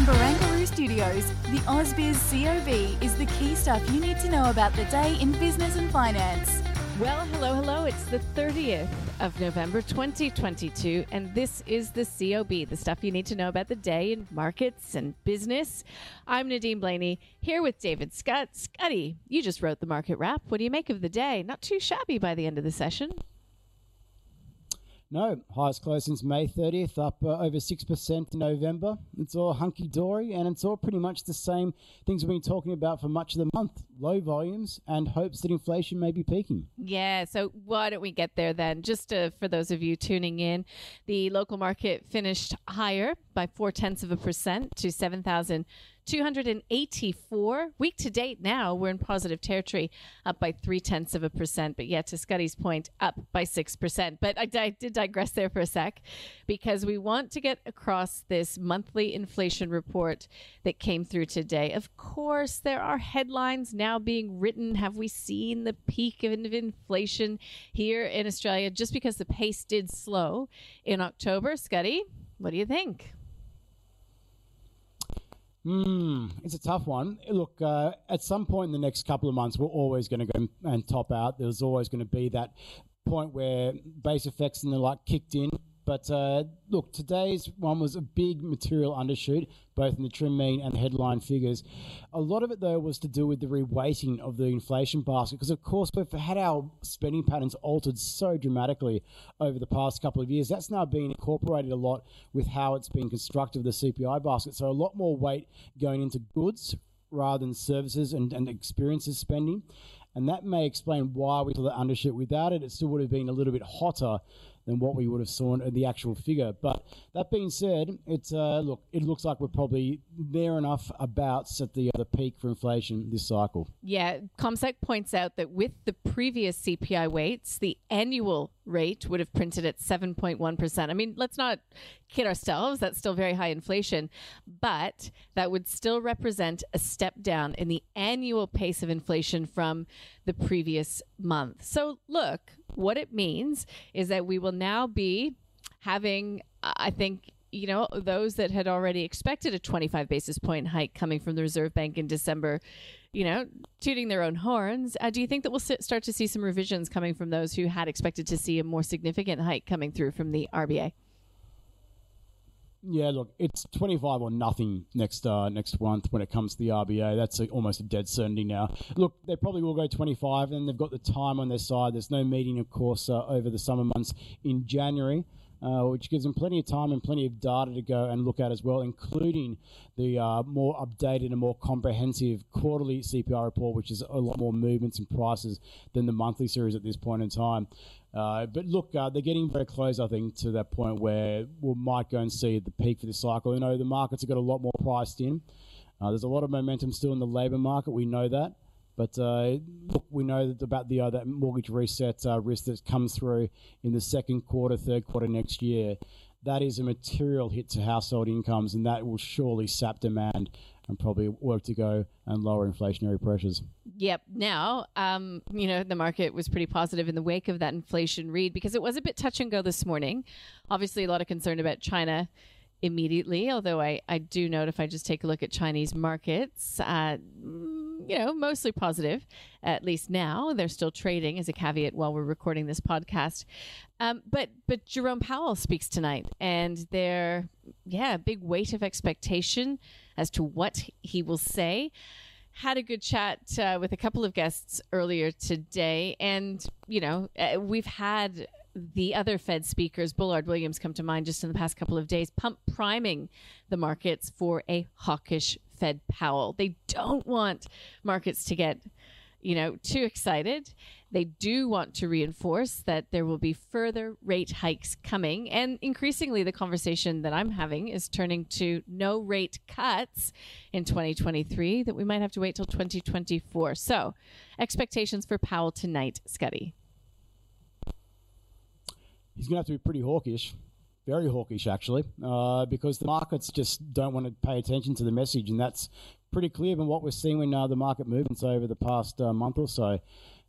From Barangaroo Studios, the AusBiz COB is the key stuff you need to know about the day in business and finance. Well, hello, hello. It's the 30th of November 2022, and this is the COB, the stuff you need to know about the day in markets and business. I'm Nadine Blayney here with David Scott. Scotty, you just wrote the market wrap. What do you make of the day? Not too shabby by the end of the session. No, highest close since May 30th, up uh, over 6% in November. It's all hunky dory, and it's all pretty much the same things we've been talking about for much of the month low volumes and hopes that inflation may be peaking. Yeah, so why don't we get there then? Just uh, for those of you tuning in, the local market finished higher by four tenths of a percent to 7,000. 284. Week to date now, we're in positive territory, up by three tenths of a percent. But yet, to Scotty's point, up by 6%. But I, I did digress there for a sec because we want to get across this monthly inflation report that came through today. Of course, there are headlines now being written. Have we seen the peak of inflation here in Australia just because the pace did slow in October? Scotty, what do you think? Hmm, it's a tough one. Look, uh, at some point in the next couple of months, we're always going to go and top out. There's always going to be that point where base effects and the like kicked in. But uh, look, today's one was a big material undershoot, both in the trim mean and the headline figures. A lot of it, though, was to do with the reweighting of the inflation basket, because of course we've had our spending patterns altered so dramatically over the past couple of years. That's now been incorporated a lot with how it's been constructed the CPI basket. So a lot more weight going into goods rather than services and, and experiences spending. And that may explain why we saw the undershoot. Without it, it still would have been a little bit hotter than what we would have saw in the actual figure. But that being said, it's uh, look, it looks like we're probably there enough about at the uh, the peak for inflation this cycle. Yeah, CommSec points out that with the previous CPI weights, the annual rate would have printed at 7.1%. I mean, let's not kid ourselves, that's still very high inflation, but that would still represent a step down in the annual pace of inflation from the previous month. So, look, what it means is that we will now be having, I think, you know, those that had already expected a 25 basis point hike coming from the Reserve Bank in December, you know, tooting their own horns. Uh, do you think that we'll start to see some revisions coming from those who had expected to see a more significant hike coming through from the RBA? Yeah, look, it's 25 or nothing next uh, next month when it comes to the RBA. That's a, almost a dead certainty now. Look, they probably will go 25, and they've got the time on their side. There's no meeting, of course, uh, over the summer months in January. Uh, which gives them plenty of time and plenty of data to go and look at as well, including the uh, more updated and more comprehensive quarterly CPI report, which is a lot more movements and prices than the monthly series at this point in time. Uh, but look, uh, they're getting very close, I think, to that point where we might go and see the peak for this cycle. You know, the markets have got a lot more priced in. Uh, there's a lot of momentum still in the labour market. We know that. But uh, look, we know that about the uh, that mortgage reset uh, risk that comes through in the second quarter, third quarter next year. That is a material hit to household incomes, and that will surely sap demand and probably work to go and lower inflationary pressures. Yep. Now, um, you know, the market was pretty positive in the wake of that inflation read because it was a bit touch and go this morning. Obviously, a lot of concern about China immediately, although I, I do note if I just take a look at Chinese markets, uh, you know, mostly positive, at least now. They're still trading as a caveat while we're recording this podcast. Um, but but Jerome Powell speaks tonight, and there, yeah, big weight of expectation as to what he will say. Had a good chat uh, with a couple of guests earlier today, and you know, uh, we've had the other Fed speakers, Bullard Williams, come to mind just in the past couple of days, pump priming the markets for a hawkish Fed Powell. They don't want markets to get you know, too excited. They do want to reinforce that there will be further rate hikes coming. And increasingly, the conversation that I'm having is turning to no rate cuts in 2023, that we might have to wait till 2024. So, expectations for Powell tonight, Scotty. He's going to have to be pretty hawkish very hawkish actually, uh, because the markets just don't want to pay attention to the message, and that's pretty clear from what we're seeing in uh, the market movements over the past uh, month or so.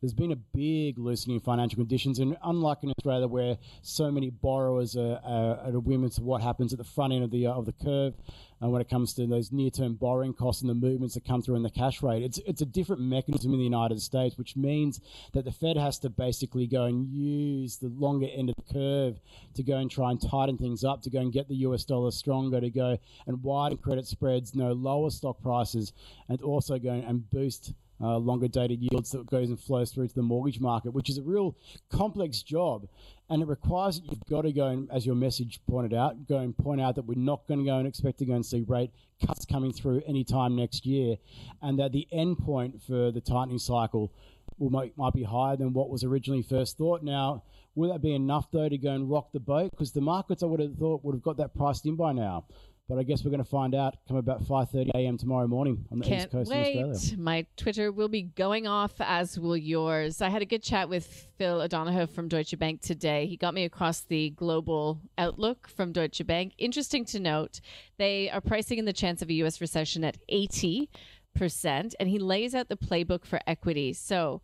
There's been a big loosening in financial conditions, and unlike in Australia, where so many borrowers are, are at a whim to what happens at the front end of the uh, of the curve, uh, when it comes to those near-term borrowing costs and the movements that come through in the cash rate, it's it's a different mechanism in the United States, which means that the Fed has to basically go and use the longer end of the curve to go and try and tighten things up, to go and get the US dollar stronger, to go and widen credit spreads, no lower stock prices, and also go and boost uh, longer dated yields that goes and flows through to the mortgage market, which is a real complex job. And it requires that you've got to go and, as your message pointed out, go and point out that we're not going to go and expect to go and see rate cuts coming through anytime next year, and that the end point for the tightening cycle will might, might be higher than what was originally first thought. Now, will that be enough though to go and rock the boat? Because the markets, I would have thought, would have got that priced in by now. But I guess we're going to find out come about 5:30 a.m. tomorrow morning on the Can't east coast wait. of Australia. My Twitter will be going off, as will yours. I had a good chat with Phil O'Donaghoe from Deutsche Bank today. He got me across the global outlook from Deutsche Bank. Interesting to note, they are pricing in the chance of a U.S. recession at 80 percent, and he lays out the playbook for equities. So,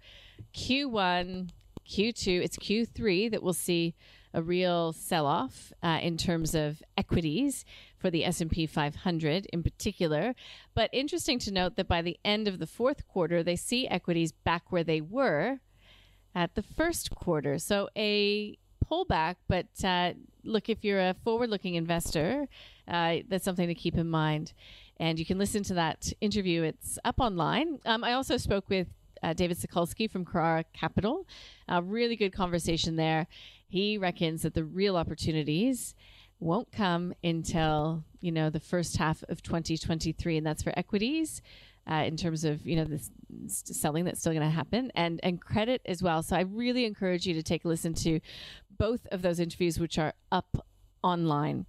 Q1, Q2, it's Q3 that we'll see a real sell-off uh, in terms of equities for the S&P 500 in particular. But interesting to note that by the end of the fourth quarter, they see equities back where they were at the first quarter. So a pullback, but uh, look, if you're a forward-looking investor, uh, that's something to keep in mind. And you can listen to that interview. It's up online. Um, I also spoke with uh, David Sokulsky from Carrara Capital. A really good conversation there. He reckons that the real opportunities won't come until you know the first half of 2023, and that's for equities. Uh, in terms of you know the selling that's still going to happen and and credit as well so i really encourage you to take a listen to both of those interviews which are up online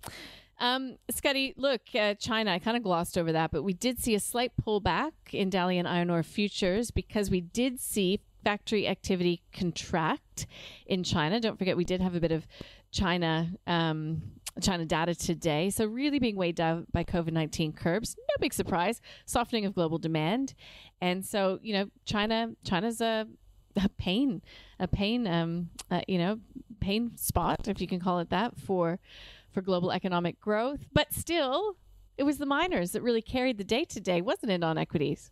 um, Scotty, look, uh, China, I kind of glossed over that, but we did see a slight pullback in Dalian iron ore futures because we did see factory activity contract in China. Don't forget, we did have a bit of China um, China data today. So really being weighed down by COVID nineteen curbs. No big surprise. Softening of global demand, and so you know China China's a a pain, a pain, um, uh, you know, pain spot, if you can call it that, for for global economic growth. But still, it was the miners that really carried the day today, wasn't it, on equities?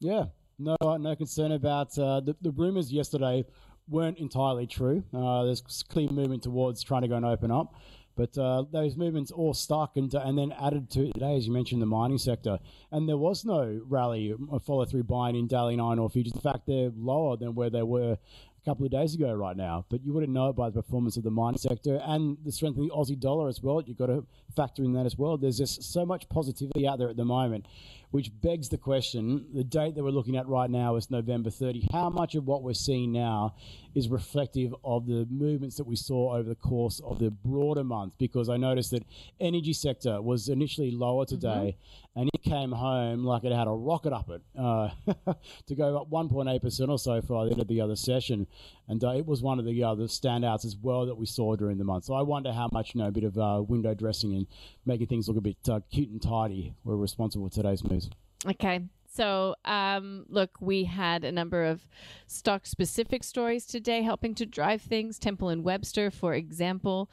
Yeah, no, no concern about uh, the, the rumors yesterday weren't entirely true. Uh, there's clear movement towards trying to go and open up. But uh, those movements all stuck and, and then added to today, as you mentioned, the mining sector. And there was no rally or follow through buying in Dalian iron ore futures. In fact, they're lower than where they were a couple of days ago right now. But you wouldn't know it by the performance of the mining sector and the strength of the Aussie dollar as well. You've got to factor in that as well. There's just so much positivity out there at the moment which begs the question the date that we're looking at right now is November 30. How much of what we're seeing now is reflective of the movements that we saw over the course of the broader month? Because I noticed that energy sector was initially lower today mm-hmm. and it came home like it had a rocket up it uh, to go up 1.8% or so for the end of the other session. And uh, it was one of the other standouts as well that we saw during the month. So I wonder how much, you know, a bit of uh, window dressing and making things look a bit uh, cute and tidy were responsible for today's moves. Okay. So, um, look, we had a number of stock specific stories today helping to drive things. Temple and Webster, for example,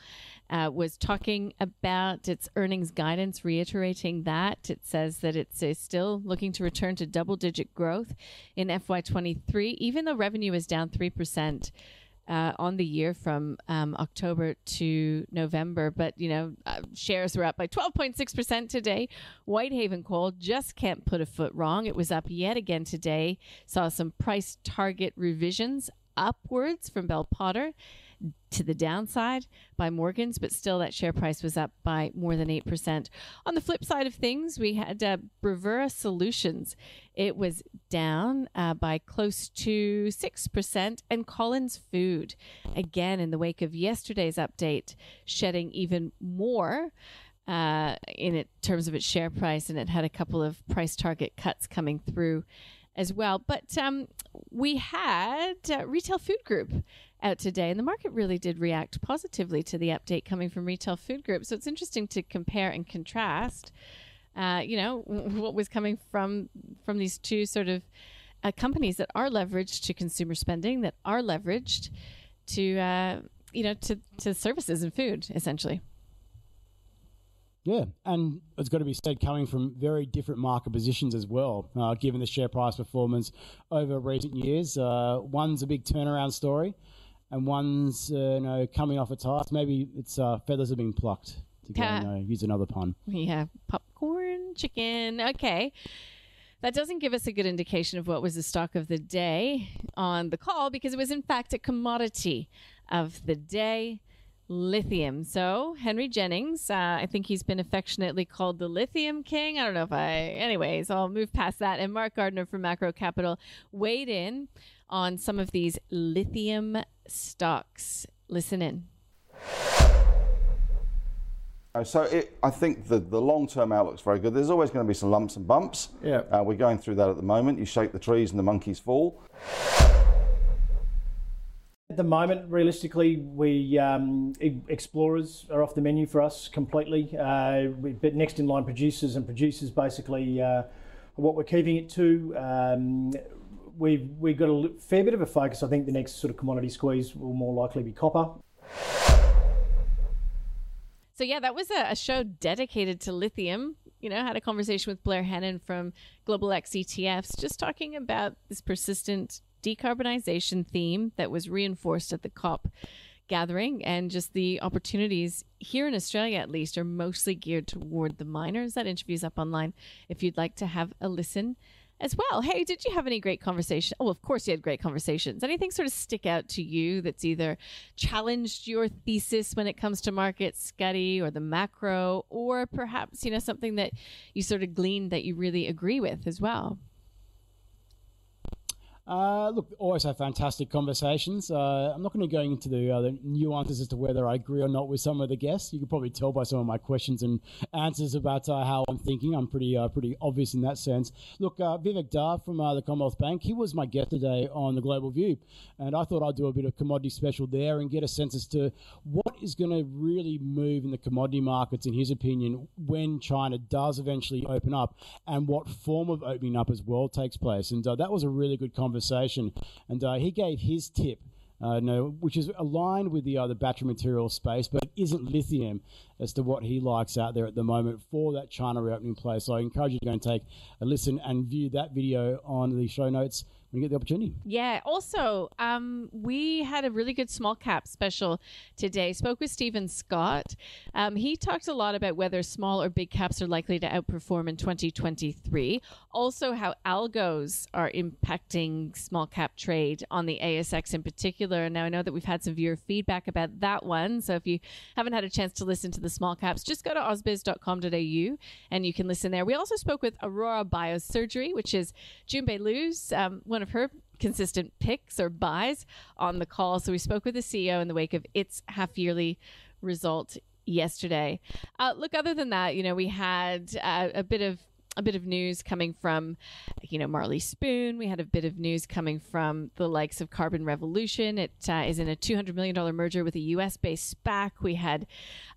uh, was talking about its earnings guidance, reiterating that. It says that it's uh, still looking to return to double digit growth in FY23, even though revenue is down 3% uh, on the year from um, October to November. But, you know, uh, shares were up by 12.6% today. Whitehaven Coal just can't put a foot wrong. It was up yet again today. Saw some price target revisions upwards from Bell Potter. To the downside by Morgans, but still that share price was up by more than 8%. On the flip side of things, we had uh, Bravura Solutions. It was down uh, by close to 6%. And Collins Food, again, in the wake of yesterday's update, shedding even more. Uh, in it, terms of its share price, and it had a couple of price target cuts coming through as well. But um, we had uh, Retail Food Group out today, and the market really did react positively to the update coming from Retail Food Group. So it's interesting to compare and contrast. Uh, you know what was coming from from these two sort of uh, companies that are leveraged to consumer spending, that are leveraged to uh, you know to to services and food, essentially. Yeah, and it's got to be said, coming from very different market positions as well, uh, given the share price performance over recent years. Uh, one's a big turnaround story, and one's uh, you know coming off its highs. Maybe its uh, feathers have been plucked. To go, you know, use another pun. Yeah, popcorn chicken. Okay. That doesn't give us a good indication of what was the stock of the day on the call because it was, in fact, a commodity of the day lithium. So, Henry Jennings, uh, I think he's been affectionately called the Lithium King. I don't know if I, anyways, I'll move past that. And Mark Gardner from Macro Capital weighed in on some of these lithium stocks. Listen in. So it, I think the, the long-term outlook's very good. There's always going to be some lumps and bumps. Yeah. Uh, we're going through that at the moment. You shake the trees and the monkeys fall. At the moment, realistically, we um, e- explorers are off the menu for us completely. Uh, we, but next in line producers and producers basically uh, what we're keeping it to. Um, we've we've got a fair bit of a focus. I think the next sort of commodity squeeze will more likely be copper. So yeah, that was a, a, show dedicated to lithium. You know, had a conversation with Blair Hannon from Global X ETFs, just talking about this persistent decarbonization theme that was reinforced at the COP gathering and just the opportunities here in Australia at least are mostly geared toward the miners. That interview's up online if you'd like to have a listen as well. Hey, did you have any great conversation? Oh, of course you had great conversations. Anything sort of stick out to you that's either challenged your thesis when it comes to market Scotty or the macro, or perhaps, you know, something that you sort of gleaned that you really agree with as well? Uh, look, always have fantastic conversations. Uh, I'm not going to go into the, uh, the, nuances as to whether I agree or not with some of the guests. You can probably tell by some of my questions and answers about uh, how I'm thinking. I'm pretty uh, pretty obvious in that sense. Look, uh, Vivek Dhar from the Commonwealth Bank, he was my guest today on the Global View, and I thought I'd do a bit of commodity special there and get a sense as to what is going to really move in the commodity markets, in his opinion, when China does eventually open up, and what form of opening up as well takes place. And that was a really good conversation conversation, and uh, he gave his tip. Uh, no, which is aligned with the other battery material space, but isn't lithium as to what he likes out there at the moment for that China reopening play. So I encourage you to go and take a listen and view that video on the show notes when you get the opportunity. Yeah. Also, um, we had a really good small cap special today. Spoke with Stephen Scott. Um, he talked a lot about whether small or big caps are likely to outperform in 2023. Also, how algos are impacting small cap trade on the ASX in particular. And now, I know that we've had some viewer feedback about that one. So if you haven't had a chance to listen to the small caps, just go to ausbiz.com.au and you can listen there. We also spoke with Aroa Biosurgery, which is Junbei Liu's um, one of her consistent picks or buys on the call. So we spoke with the CEO in the wake of its half yearly result yesterday. Uh, look, other than that, you know, we had uh, a bit of a bit of news coming from, you know, Marley Spoon. We had a bit of news coming from the likes of Carbon Revolution. It uh, is in a $200 million merger with a US based SPAC. We had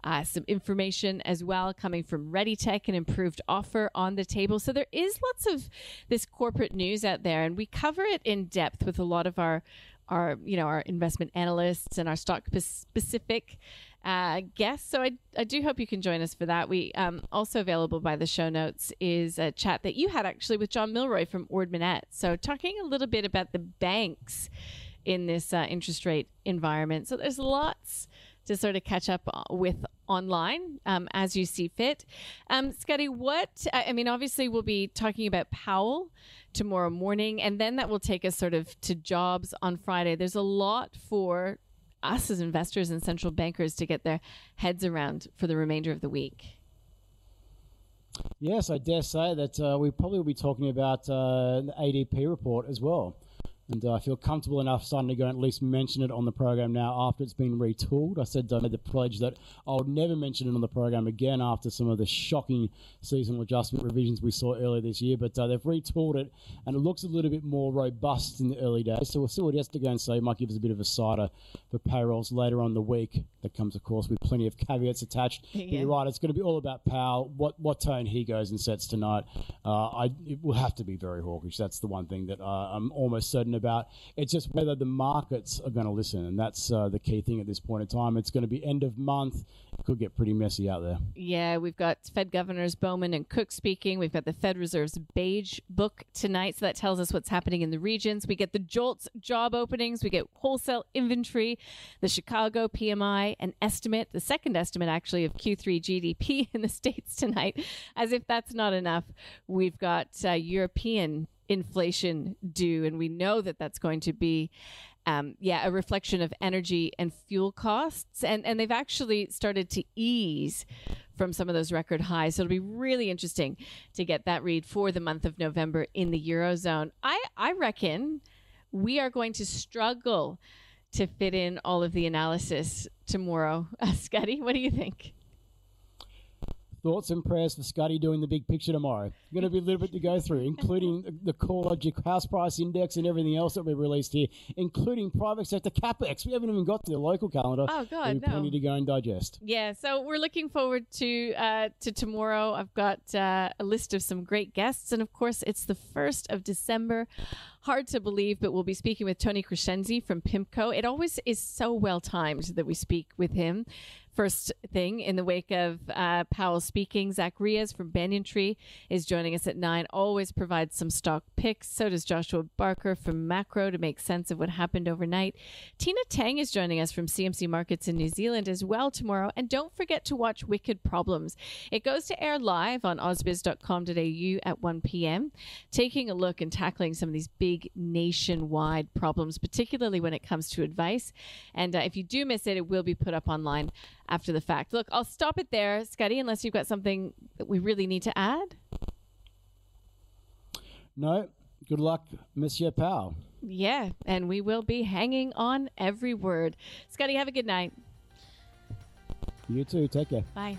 uh, some information as well coming from ReadyTech, an improved offer on the table. So there is lots of this corporate news out there, and we cover it in depth with a lot of our our you know our investment analysts and our stock specific uh, guests. So I, I do hope you can join us for that. We um, also available by the show notes is a chat that you had actually with John Milroy from Ord. So talking a little bit about the banks in this uh, interest rate environment. So there's lots to sort of catch up uh, with online um, as you see fit. Um, Scotty, what, I mean, obviously we'll be talking about Powell tomorrow morning, and then that will take us sort of to jobs on Friday. There's a lot for us as investors and central bankers to get their heads around for the remainder of the week? Yes, I dare say that uh, we probably will be talking about uh, the ADP report as well. And uh, I feel comfortable enough starting to go and at least mention it on the program now after it's been retooled. I said I made the pledge that I would never mention it on the program again after some of the shocking seasonal adjustment revisions we saw earlier this year. But uh, they've retooled it and it looks a little bit more robust in the early days. So we'll see what he has to go and say. He might give us a bit of a cider for payrolls later on the week. That comes, of course, with plenty of caveats attached. Yeah. But you're right, it's going to be all about Powell, what, what tone he goes and sets tonight. Uh, I, it will have to be very hawkish. That's the one thing that uh, I'm almost certain about. It's just whether the markets are going to listen, and that's uh, the key thing at this point in time. It's going to be end of month. It could get pretty messy out there. Yeah, we've got Fed governors Bowman and Cook speaking. We've got the Fed Reserve's beige book tonight, so that tells us what's happening in the regions. We get the JOLTS job openings. We get wholesale inventory, the Chicago PMI, an estimate, the second estimate actually of Q3 GDP in the states tonight. As if that's not enough, we've got uh, European inflation due, and we know that that's going to be. Um, yeah, a reflection of energy and fuel costs, and and they've actually started to ease from some of those record highs. So it'll be really interesting to get that read for the month of November in the eurozone. I I reckon we are going to struggle to fit in all of the analysis tomorrow. Uh, Scotty, what do you think? Thoughts and prayers for Scotty doing the big picture tomorrow. Going to be a little bit to go through, including the CoreLogic house price index and everything else that we released here, including private sector capex. We haven't even got to the local calendar. Oh God, we no. Plenty to go and digest. Yeah, so we're looking forward to uh, to tomorrow. I've got uh, a list of some great guests, and of course, it's the first of December. Hard to believe, but we'll be speaking with Tony Crescenzi from PIMCO. It always is so well timed that we speak with him first thing in the wake of uh, Powell speaking. Zach Riaz from Banyan Tree is joining us at nine. Always provides some stock picks. So does Joshua Barker from Macro to make sense of what happened overnight. Tina Teng is joining us from CMC Markets in New Zealand as well tomorrow. And don't forget to watch Wicked Problems. It goes to air live on ausbiz.com.au at 1 p.m., taking a look and tackling some of these big nationwide problems, particularly when it comes to advice. And uh, if you do miss it, it will be put up online after the fact. Look, I'll stop it there, Scotty, unless you've got something that we really need to add. No. Good luck, Monsieur Powell. Yeah, and we will be hanging on every word. Scotty, have a good night. You too. Take care. Bye.